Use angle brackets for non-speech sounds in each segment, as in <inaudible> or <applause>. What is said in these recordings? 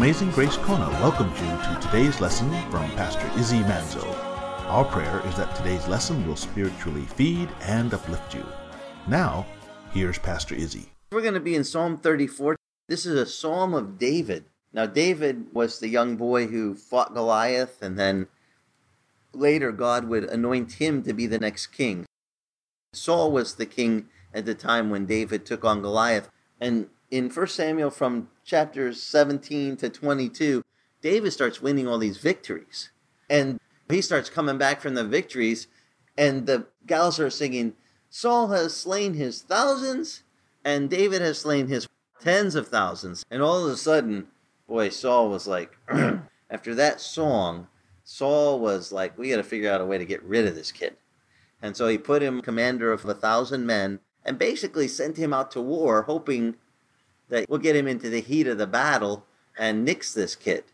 Amazing Grace Kona welcomes you to today's lesson from Pastor Izzy Manzo. Our prayer is that today's lesson will spiritually feed and uplift you. Now, here's Pastor Izzy. We're going to be in Psalm 34. This is a psalm of David. Now, David was the young boy who fought Goliath, and then later God would anoint him to be the next king. Saul was the king at the time when David took on Goliath. And in 1 Samuel from chapters 17 to 22, David starts winning all these victories. And he starts coming back from the victories, and the gals are singing, Saul has slain his thousands, and David has slain his tens of thousands. And all of a sudden, boy, Saul was like, <clears throat> after that song, Saul was like, we got to figure out a way to get rid of this kid. And so he put him commander of a thousand men and basically sent him out to war, hoping that we'll get him into the heat of the battle and nix this kid.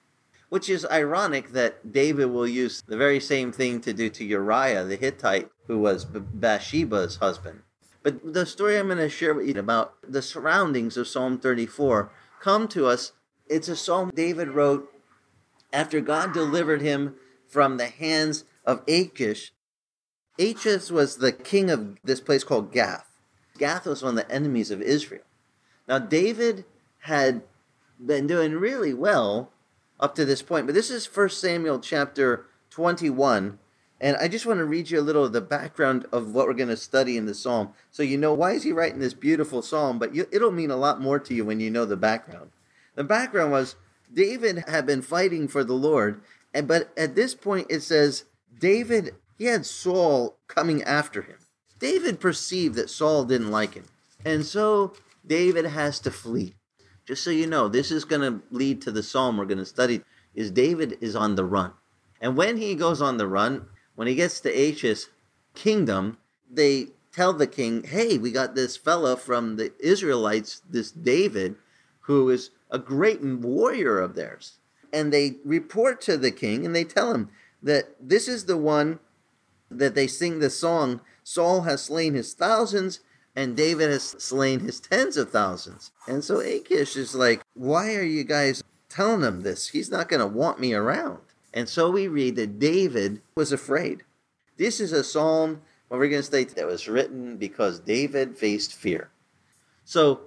Which is ironic that David will use the very same thing to do to Uriah the Hittite, who was Bathsheba's husband. But the story I'm going to share with you about the surroundings of Psalm 34 come to us. It's a psalm David wrote after God delivered him from the hands of Achish. Achish was the king of this place called Gath. Gath was one of the enemies of Israel. Now, David had been doing really well up to this point, but this is 1 Samuel chapter 21. And I just want to read you a little of the background of what we're going to study in the psalm. So you know why is he writing this beautiful psalm, but you, it'll mean a lot more to you when you know the background. The background was David had been fighting for the Lord, and but at this point it says David he had Saul coming after him. David perceived that Saul didn't like him. And so David has to flee. Just so you know, this is going to lead to the psalm we're going to study is David is on the run. And when he goes on the run, when he gets to Achish kingdom, they tell the king, "Hey, we got this fellow from the Israelites, this David, who is a great warrior of theirs." And they report to the king and they tell him that this is the one that they sing the song, Saul has slain his thousands and David has slain his tens of thousands. And so Achish is like, why are you guys telling him this? He's not going to want me around. And so we read that David was afraid. This is a psalm, what we're going to state, that was written because David faced fear. So,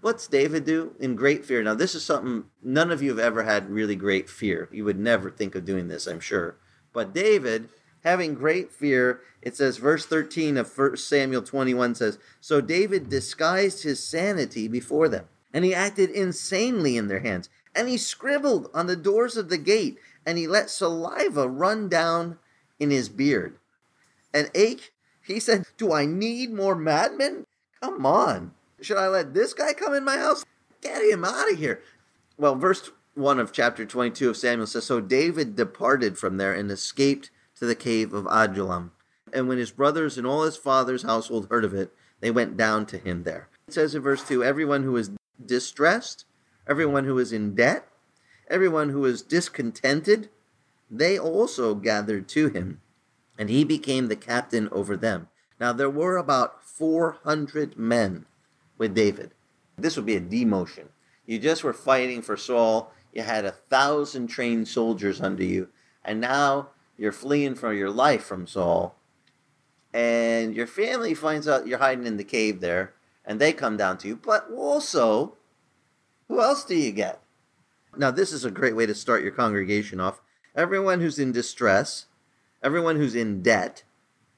what's David do in great fear? Now, this is something none of you have ever had really great fear. You would never think of doing this, I'm sure. But David having great fear. It says, verse 13 of 1 Samuel 21 says, So David disguised his sanity before them, and he acted insanely in their hands. And he scribbled on the doors of the gate, and he let saliva run down in his beard. And Ach, he said, Do I need more madmen? Come on. Should I let this guy come in my house? Get him out of here. Well, verse 1 of chapter 22 of Samuel says, So David departed from there and escaped to the cave of Adullam. And when his brothers and all his father's household heard of it, they went down to him there. It says in verse 2 everyone who is distressed, everyone who is in debt, everyone who is discontented, they also gathered to him, and he became the captain over them. Now there were about 400 men with David. This would be a demotion. You just were fighting for Saul, you had a thousand trained soldiers under you, and now you're fleeing for your life from Saul, and your family finds out you're hiding in the cave there, and they come down to you. But also, who else do you get? Now, this is a great way to start your congregation off. Everyone who's in distress, everyone who's in debt,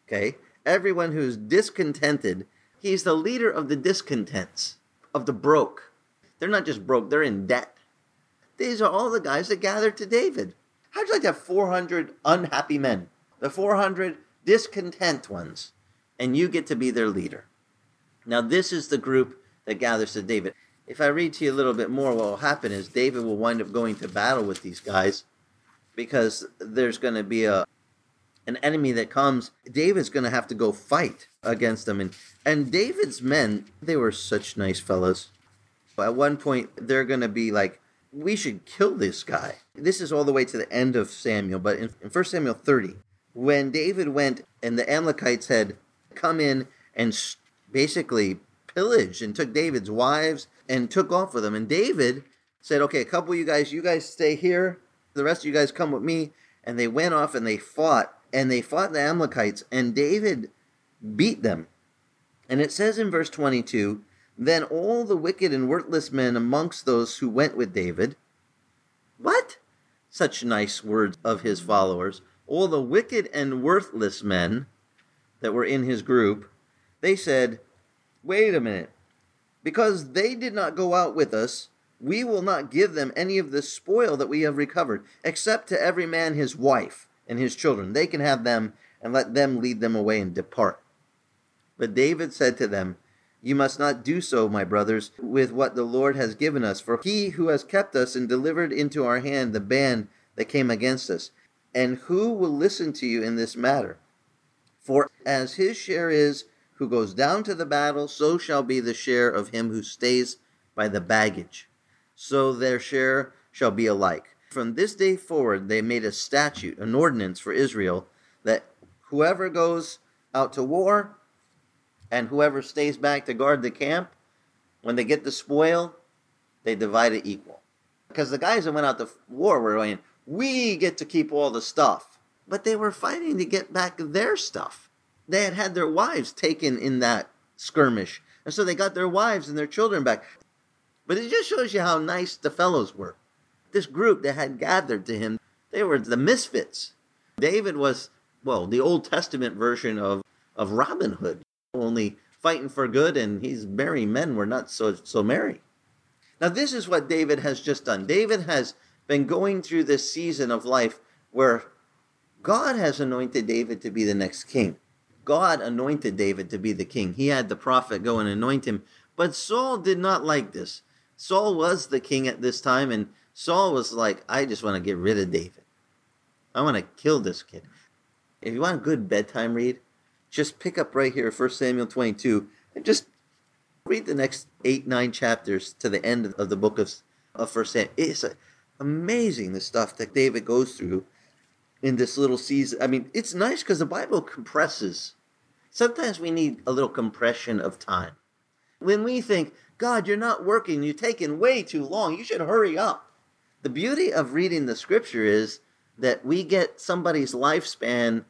okay, everyone who's discontented, he's the leader of the discontents, of the broke. They're not just broke, they're in debt. These are all the guys that gathered to David. How'd you like to have 400 unhappy men, the 400 discontent ones, and you get to be their leader? Now, this is the group that gathers to David. If I read to you a little bit more, what will happen is David will wind up going to battle with these guys because there's going to be a an enemy that comes. David's going to have to go fight against them, and and David's men they were such nice fellows. But at one point, they're going to be like we should kill this guy. This is all the way to the end of Samuel, but in, in 1 Samuel 30, when David went and the Amalekites had come in and basically pillaged and took David's wives and took off with them, and David said, okay, a couple of you guys, you guys stay here. The rest of you guys come with me. And they went off and they fought. And they fought the Amalekites. And David beat them. And it says in verse 22 Then all the wicked and worthless men amongst those who went with David, what? Such nice words of his followers. All the wicked and worthless men that were in his group, they said, Wait a minute. Because they did not go out with us, we will not give them any of the spoil that we have recovered, except to every man his wife and his children. They can have them and let them lead them away and depart. But David said to them, You must not do so, my brothers, with what the Lord has given us. For he who has kept us and delivered into our hand the band that came against us. And who will listen to you in this matter? For as his share is who goes down to the battle, so shall be the share of him who stays by the baggage. So their share shall be alike. From this day forward, they made a statute, an ordinance for Israel, that whoever goes out to war and whoever stays back to guard the camp, when they get the spoil, they divide it equal. Because the guys that went out to war were going, we get to keep all the stuff. But they were fighting to get back their stuff. They had had their wives taken in that skirmish. And so they got their wives and their children back. But it just shows you how nice the fellows were. This group that had gathered to him, they were the misfits. David was, well, the Old Testament version of, of Robin Hood only fighting for good, and his merry men were not so so merry. Now, this is what David has just done. David has been going through this season of life where God has anointed David to be the next king. God anointed David to be the king. He had the prophet go and anoint him. But Saul did not like this. Saul was the king at this time, and Saul was like, I just want to get rid of David. I want to kill this kid. If you want a good bedtime read, just pick up right here, 1 Samuel 22, and just read the next eight, nine chapters to the end of the book of, of 1 Samuel. It's amazing the stuff that David goes through in this little season. I mean, it's nice because the Bible compresses. Sometimes we need a little compression of time. When we think, God, you're not working, you're taking way too long, you should hurry up. The beauty of reading the scripture is that we get somebody's lifespan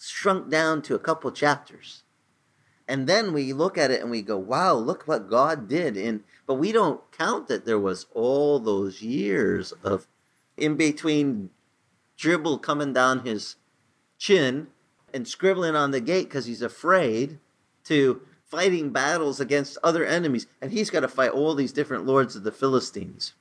shrunk down to a couple chapters. And then we look at it and we go, wow, look what God did. And but we don't count that there was all those years of in between dribble coming down his chin and scribbling on the gate because he's afraid to fighting battles against other enemies. And he's got to fight all these different lords of the Philistines.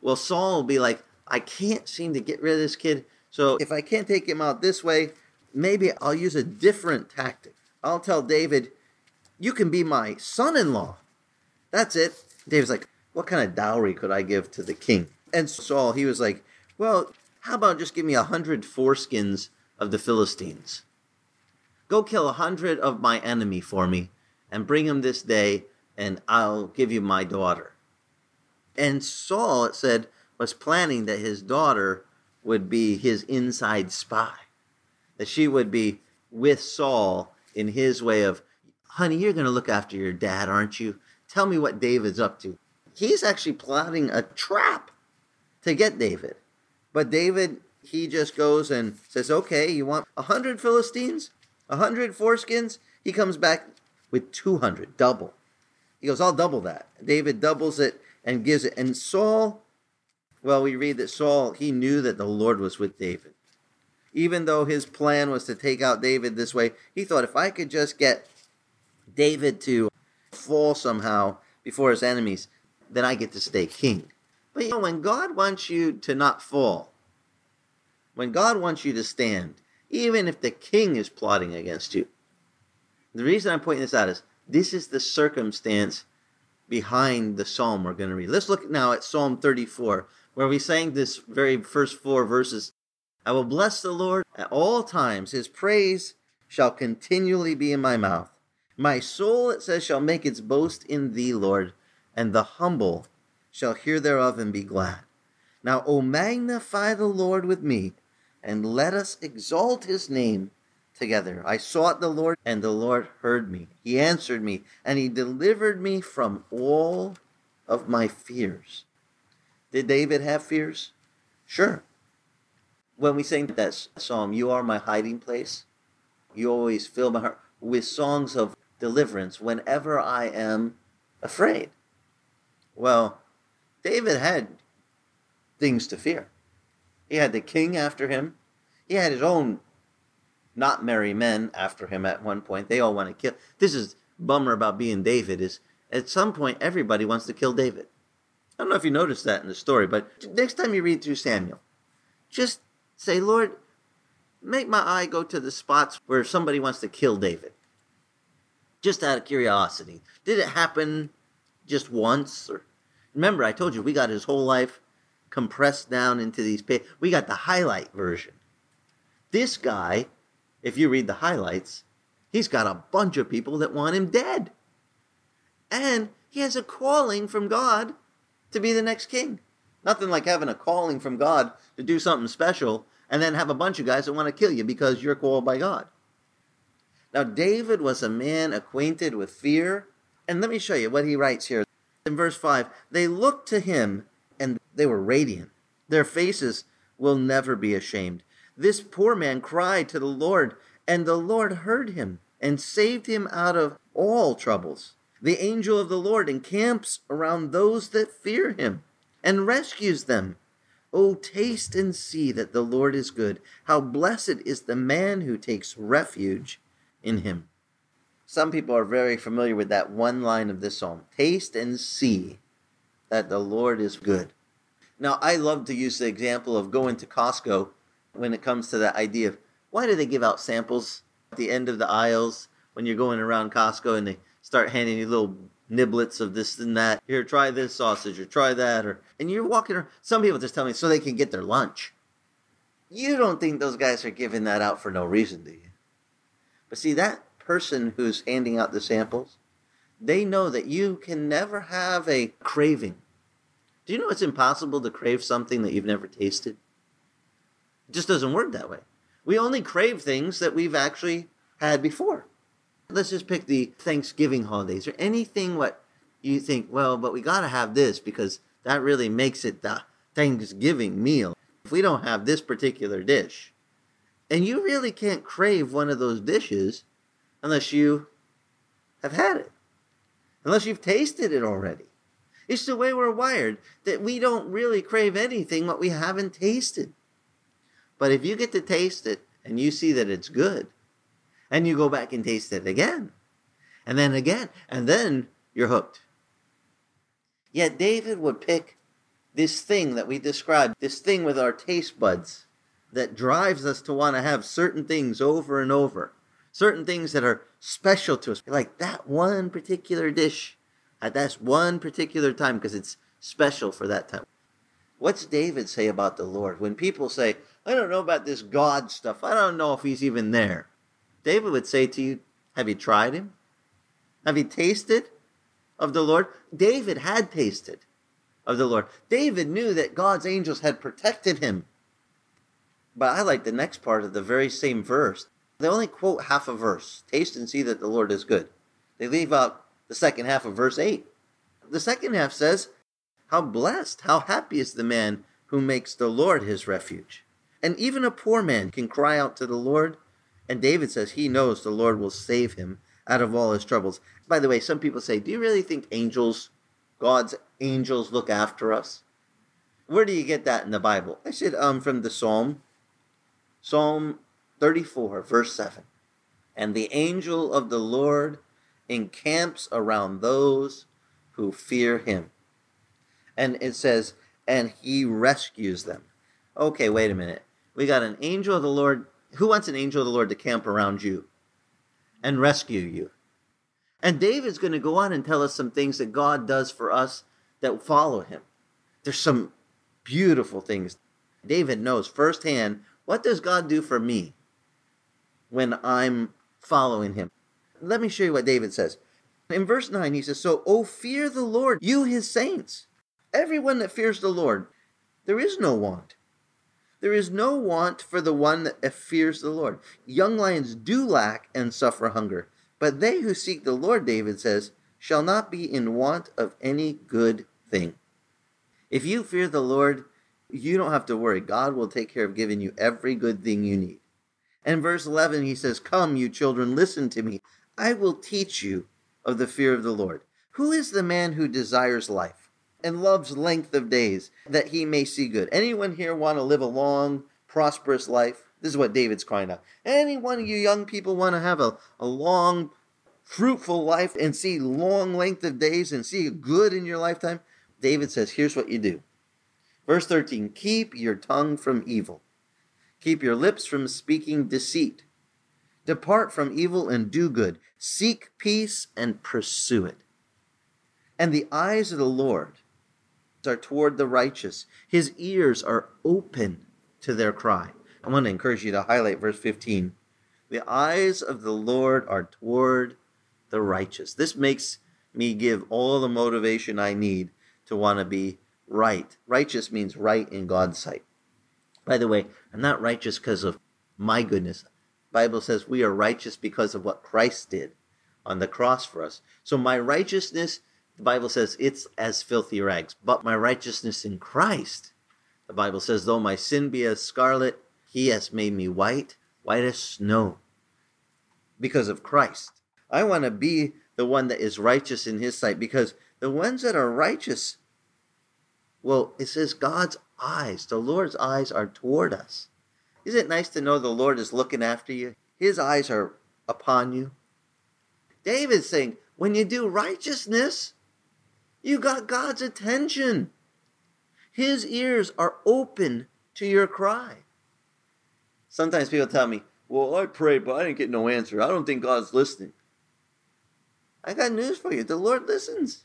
Well, Saul will be like, I can't seem to get rid of this kid. So if I can't take him out this way, maybe I'll use a different tactic. I'll tell David, you can be my son in law. That's it. David's like, what kind of dowry could I give to the king? And Saul, he was like, well, how about just give me a hundred foreskins of the Philistines? Go kill a hundred of my enemy for me and bring him this day, and I'll give you my daughter. And Saul, it said, was planning that his daughter would be his inside spy that she would be with Saul in his way of, honey, you're going to look after your dad, aren't you? Tell me what David's up to. He's actually plotting a trap to get David. But David, he just goes and says, okay, you want a 100 Philistines? a 100 foreskins? He comes back with 200, double. He goes, I'll double that. David doubles it and gives it. And Saul, well, we read that Saul, he knew that the Lord was with David even though his plan was to take out David this way, he thought if I could just get David to fall somehow before his enemies, then I get to stay king. But you know, when God wants you to not fall, when God wants you to stand, even if the king is plotting against you, the reason I'm pointing this out is this is the circumstance behind the psalm we're going to read. Let's look now at Psalm 34, where we sang this very first four verses I will bless the Lord at all times. His praise shall continually be in my mouth. My soul, it says, shall make its boast in thee, Lord, and the humble shall hear thereof and be glad. Now, O magnify the Lord with me, and let us exalt his name together. I sought the Lord, and the Lord heard me. He answered me, and he delivered me from all of my fears. Did David have fears? Sure. When we sing that psalm, You Are My Hiding Place, you always fill my heart with songs of deliverance whenever I am afraid. Well, David had things to fear. He had the king after him. He had his own not merry men after him at one point. They all want to kill. This is bummer about being David is at some point everybody wants to kill David. I don't know if you noticed that in the story, but next time you read through Samuel, just say, Lord, make my eye go to the spots where somebody wants to kill David. Just out of curiosity. Did it happen just once? Or remember, I told you we got his whole life compressed down into these. We got the highlight version. This guy, if you read the highlights, he's got a bunch of people that want him dead. And he has a calling from God to be the next king. Nothing like having a calling from God to do something special and then have a bunch of guys that want to kill you because you're called by God. Now, David was a man acquainted with fear. And let me show you what he writes here. In verse 5, they looked to him and they were radiant. Their faces will never be ashamed. This poor man cried to the Lord, and the Lord heard him and saved him out of all troubles. The angel of the Lord encamps around those that fear him and rescues them. Oh, taste and see that the Lord is good. How blessed is the man who takes refuge in him. Some people are very familiar with that one line of this psalm Taste and see that the Lord is good. Now, I love to use the example of going to Costco when it comes to that idea of why do they give out samples at the end of the aisles when you're going around Costco and they start handing you little niblets of this and that. Here, try this sausage or try that. Or and you're walking around. Some people just tell me so they can get their lunch. You don't think those guys are giving that out for no reason, do you? But see, that person who's handing out the samples, they know that you can never have a craving. Do you know it's impossible to crave something that you've never tasted? It just doesn't work that way. We only crave things that we've actually had before. Let's just pick the Thanksgiving holidays or anything what you think, well, but we got to have this because that really makes it the Thanksgiving meal. If we don't have this particular dish, and you really can't crave one of those dishes unless you have had it, unless you've tasted it already. It's the way we're wired that we don't really crave anything what we haven't tasted. But if you get to taste it and you see that it's good, and you go back and taste it again, and then again, and then you're hooked. Yet David would pick this thing that we described, this thing with our taste buds that drives us to want to have certain things over and over, certain things that are special to us, like that one particular dish at that one particular time because it's special for that time. What's David say about the Lord? When people say, I don't know about this God stuff, I don't know if he's even there. David would say to you, Have you tried him? Have you tasted of the Lord? David had tasted of the Lord. David knew that God's angels had protected him. But I like the next part of the very same verse. They only quote half a verse taste and see that the Lord is good. They leave out the second half of verse 8. The second half says, How blessed, how happy is the man who makes the Lord his refuge. And even a poor man can cry out to the Lord and David says he knows the Lord will save him out of all his troubles. By the way, some people say, Do you really think angels, God's angels, look after us? Where do you get that in the Bible? I said, um, from the Psalm, Psalm 34, verse 7. And the angel of the Lord encamps around those who fear him. And it says, and he rescues them. Okay, wait a minute. We got an angel of the Lord who wants an angel of the Lord to camp around you and rescue you? And David's going to go on and tell us some things that God does for us that follow him. There's some beautiful things. David knows firsthand what does God do for me when I'm following him. Let me show you what David says. In verse 9, he says, So, oh, fear the Lord, you his saints. Everyone that fears the Lord, there is no want. There is no want for the one that fears the Lord. Young lions do lack and suffer hunger, but they who seek the Lord, David says, shall not be in want of any good thing. If you fear the Lord, you don't have to worry. God will take care of giving you every good thing you need. And verse 11, he says, Come, you children, listen to me. I will teach you of the fear of the Lord. Who is the man who desires life and loves length of days that he may see good? Anyone here want to live a long, prosperous life? This is what David's crying out. Any one of you young people want to have a, a long, fruitful life and see long length of days and see good in your lifetime? David says, here's what you do. Verse 13 Keep your tongue from evil, keep your lips from speaking deceit. Depart from evil and do good. Seek peace and pursue it. And the eyes of the Lord are toward the righteous, his ears are open to their cry. I want to encourage you to highlight verse 15. The eyes of the Lord are toward the righteous. This makes me give all the motivation I need to want to be right. Righteous means right in God's sight. By the way, I'm not righteous because of my goodness. Bible says we are righteous because of what Christ did on the cross for us. So my righteousness, the Bible says it's as filthy rags, but my righteousness in Christ, the Bible says, though my sin be as scarlet, he has made me white, white as snow, because of Christ. I want to be the one that is righteous in his sight because the ones that are righteous, well, it says God's eyes, the Lord's eyes are toward us. Isn't it nice to know the Lord is looking after you? His eyes are upon you. David's saying, when you do righteousness, you got God's attention. His ears are open to your cry. Sometimes people tell me, well, I prayed, but I didn't get no answer. I don't think God's listening. I got news for you. The Lord listens.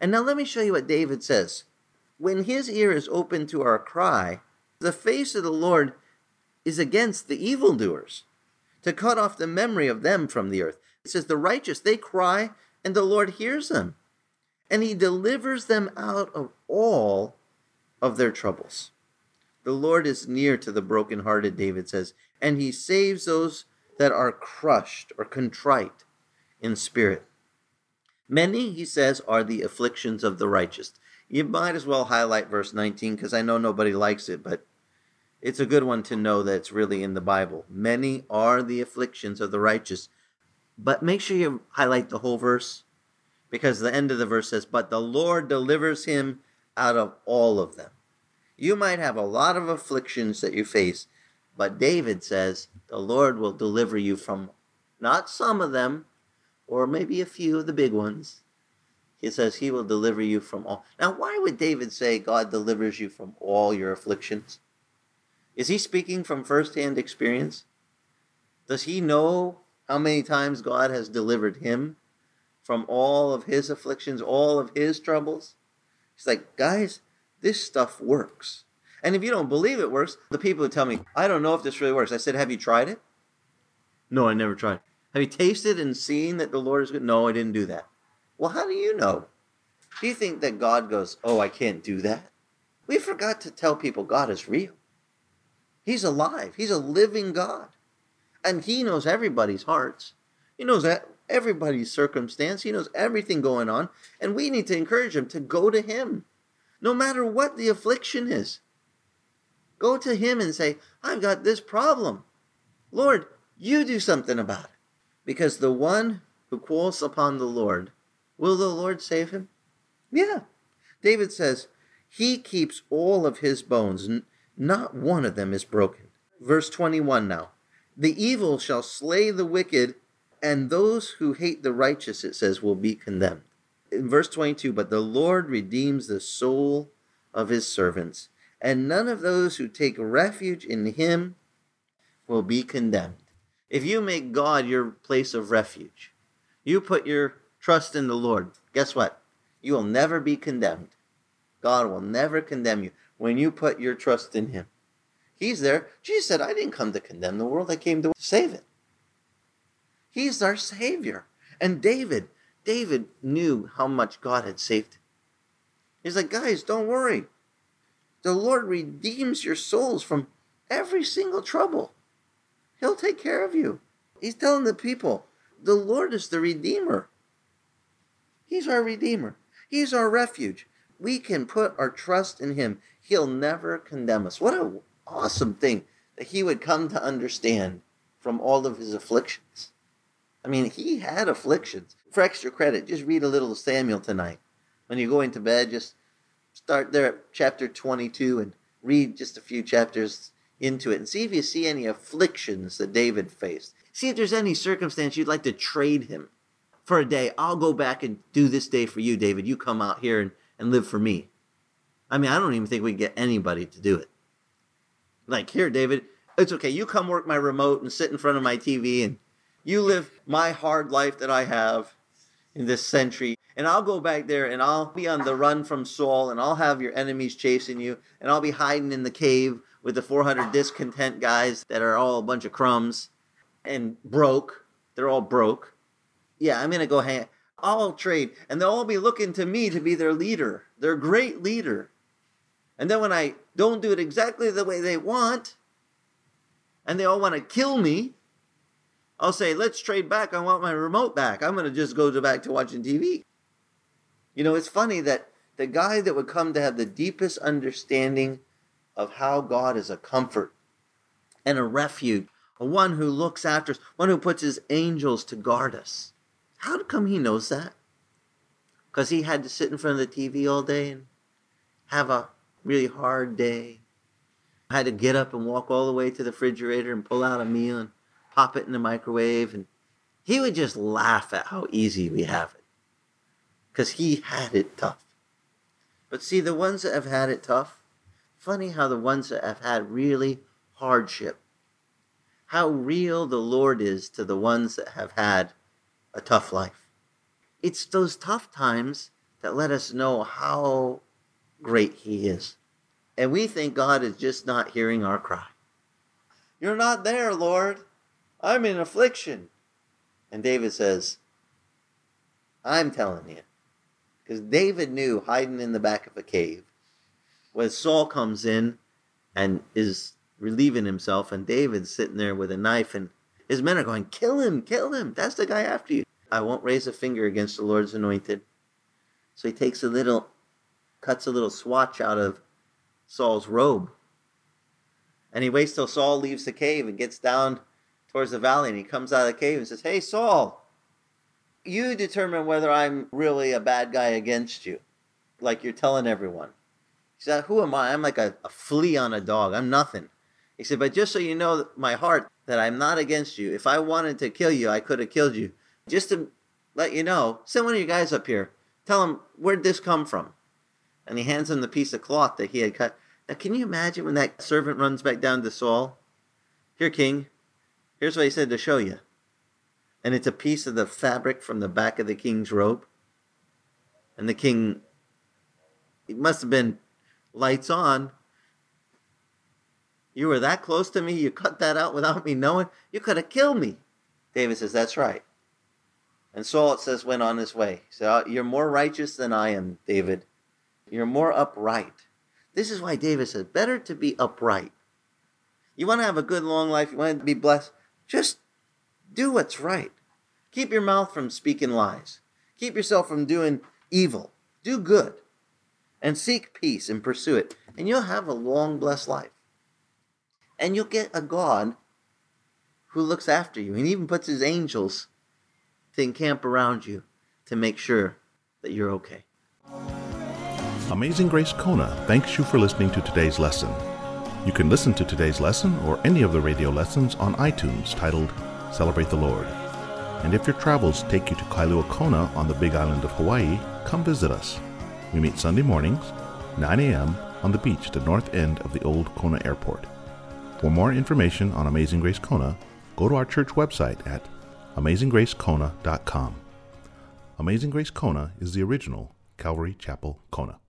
And now let me show you what David says. When his ear is open to our cry, the face of the Lord is against the evildoers, to cut off the memory of them from the earth. It says, The righteous, they cry, and the Lord hears them, and he delivers them out of all of their troubles. The Lord is near to the brokenhearted, David says, and he saves those that are crushed or contrite in spirit. Many, he says, are the afflictions of the righteous. You might as well highlight verse 19 because I know nobody likes it, but it's a good one to know that it's really in the Bible. Many are the afflictions of the righteous. But make sure you highlight the whole verse because the end of the verse says, But the Lord delivers him out of all of them. You might have a lot of afflictions that you face, but David says the Lord will deliver you from not some of them, or maybe a few of the big ones. He says he will deliver you from all. Now, why would David say God delivers you from all your afflictions? Is he speaking from firsthand experience? Does he know how many times God has delivered him from all of his afflictions, all of his troubles? He's like, guys, this stuff works. And if you don't believe it works, the people who tell me, I don't know if this really works. I said, Have you tried it? No, I never tried. Have you tasted and seen that the Lord is good? No, I didn't do that. Well, how do you know? Do you think that God goes, Oh, I can't do that? We forgot to tell people God is real. He's alive, He's a living God. And He knows everybody's hearts, He knows everybody's circumstance, He knows everything going on. And we need to encourage Him to go to Him, no matter what the affliction is. Go to Him and say, I've got this problem. Lord, you do something about it. Because the one who calls upon the Lord, will the Lord save him? Yeah. David says, He keeps all of his bones, and not one of them is broken. Verse 21 now. The evil shall slay the wicked, and those who hate the righteous, it says, will be condemned. In verse 22, but the Lord redeems the soul of his servants, and none of those who take refuge in him will be condemned. If you make God your place of refuge, you put your trust in the Lord, guess what? You will never be condemned. God will never condemn you when you put your trust in Him. He's there. Jesus said, I didn't come to condemn the world, I came to save it. He's our Savior. And David, David knew how much God had saved him. He's like, guys, don't worry. The Lord redeems your souls from every single trouble. He'll take care of you. He's telling the people, the Lord is the Redeemer. He's our Redeemer. He's our refuge. We can put our trust in him. He'll never condemn us. What an awesome thing that he would come to understand from all of his afflictions. I mean, he had afflictions. For extra credit, just read a little Samuel tonight. When you're going to bed, just start there at chapter 22 and read just a few chapters into it and see if you see any afflictions that David faced. See if there's any circumstance you'd like to trade him for a day. I'll go back and do this day for you, David. You come out here and, and live for me. I mean, I don't even think we get anybody to do it. Like, here, David, it's okay. You come work my remote and sit in front of my TV and you live my hard life that I have in this century. And I'll go back there and I'll be on the run from Saul and I'll have your enemies chasing you and I'll be hiding in the cave with the 400 discontent guys that are all a bunch of crumbs and broke. They're all broke. Yeah, I'm going to go hang. I'll trade. And they'll all be looking to me to be their leader, their great leader. And then when I don't do it exactly the way they want, and they all want to kill me, I'll say, let's trade back. I want my remote back. I'm going to just go to back to watching TV. You know, it's funny that the guy that would come to have the deepest understanding of how God is a comfort and a refuge, a one who looks after us, one who puts his angels to guard us. How come he knows that? Because he had to sit in front of the TV all day and have a really hard day. I had to get up and walk all the way to the refrigerator and pull out a meal and pop it in the microwave. And he would just laugh at how easy we have it. Because he had it tough. But see, the ones that have had it tough, funny how the ones that have had really hardship, how real the Lord is to the ones that have had a tough life. It's those tough times that let us know how great He is. And we think God is just not hearing our cry. You're not there, Lord. I'm in affliction. And David says, I'm telling you. Because David knew hiding in the back of a cave when Saul comes in and is relieving himself, and David's sitting there with a knife, and his men are going, Kill him, kill him. That's the guy after you. I won't raise a finger against the Lord's anointed. So he takes a little, cuts a little swatch out of Saul's robe. And he waits till Saul leaves the cave and gets down towards the valley, and he comes out of the cave and says, Hey, Saul, you determine whether I'm really a bad guy against you, like you're telling everyone. He said, Who am I? I'm like a, a flea on a dog. I'm nothing. He said, But just so you know, my heart, that I'm not against you. If I wanted to kill you, I could have killed you. Just to let you know, send one of your guys up here. Tell him, Where'd this come from? And he hands him the piece of cloth that he had cut. Now, can you imagine when that servant runs back down to Saul? Here, king, here's what he said to show you. And it's a piece of the fabric from the back of the king's robe. And the king, it must have been lights on. You were that close to me, you cut that out without me knowing. You could have killed me. David says, That's right. And Saul, it says, went on his way. So uh, you're more righteous than I am, David. You're more upright. This is why David says, better to be upright. You want to have a good long life, you want to be blessed, just do what's right. Keep your mouth from speaking lies. Keep yourself from doing evil. Do good and seek peace and pursue it, and you'll have a long, blessed life. And you'll get a God who looks after you and even puts his angels to encamp around you to make sure that you're okay. Amazing Grace Kona thanks you for listening to today's lesson. You can listen to today's lesson or any of the radio lessons on iTunes titled Celebrate the Lord. And if your travels take you to Kailua Kona on the big island of Hawaii, come visit us. We meet Sunday mornings, 9 a.m., on the beach at the north end of the old Kona Airport. For more information on Amazing Grace Kona, go to our church website at amazinggracekona.com. Amazing Grace Kona is the original Calvary Chapel Kona.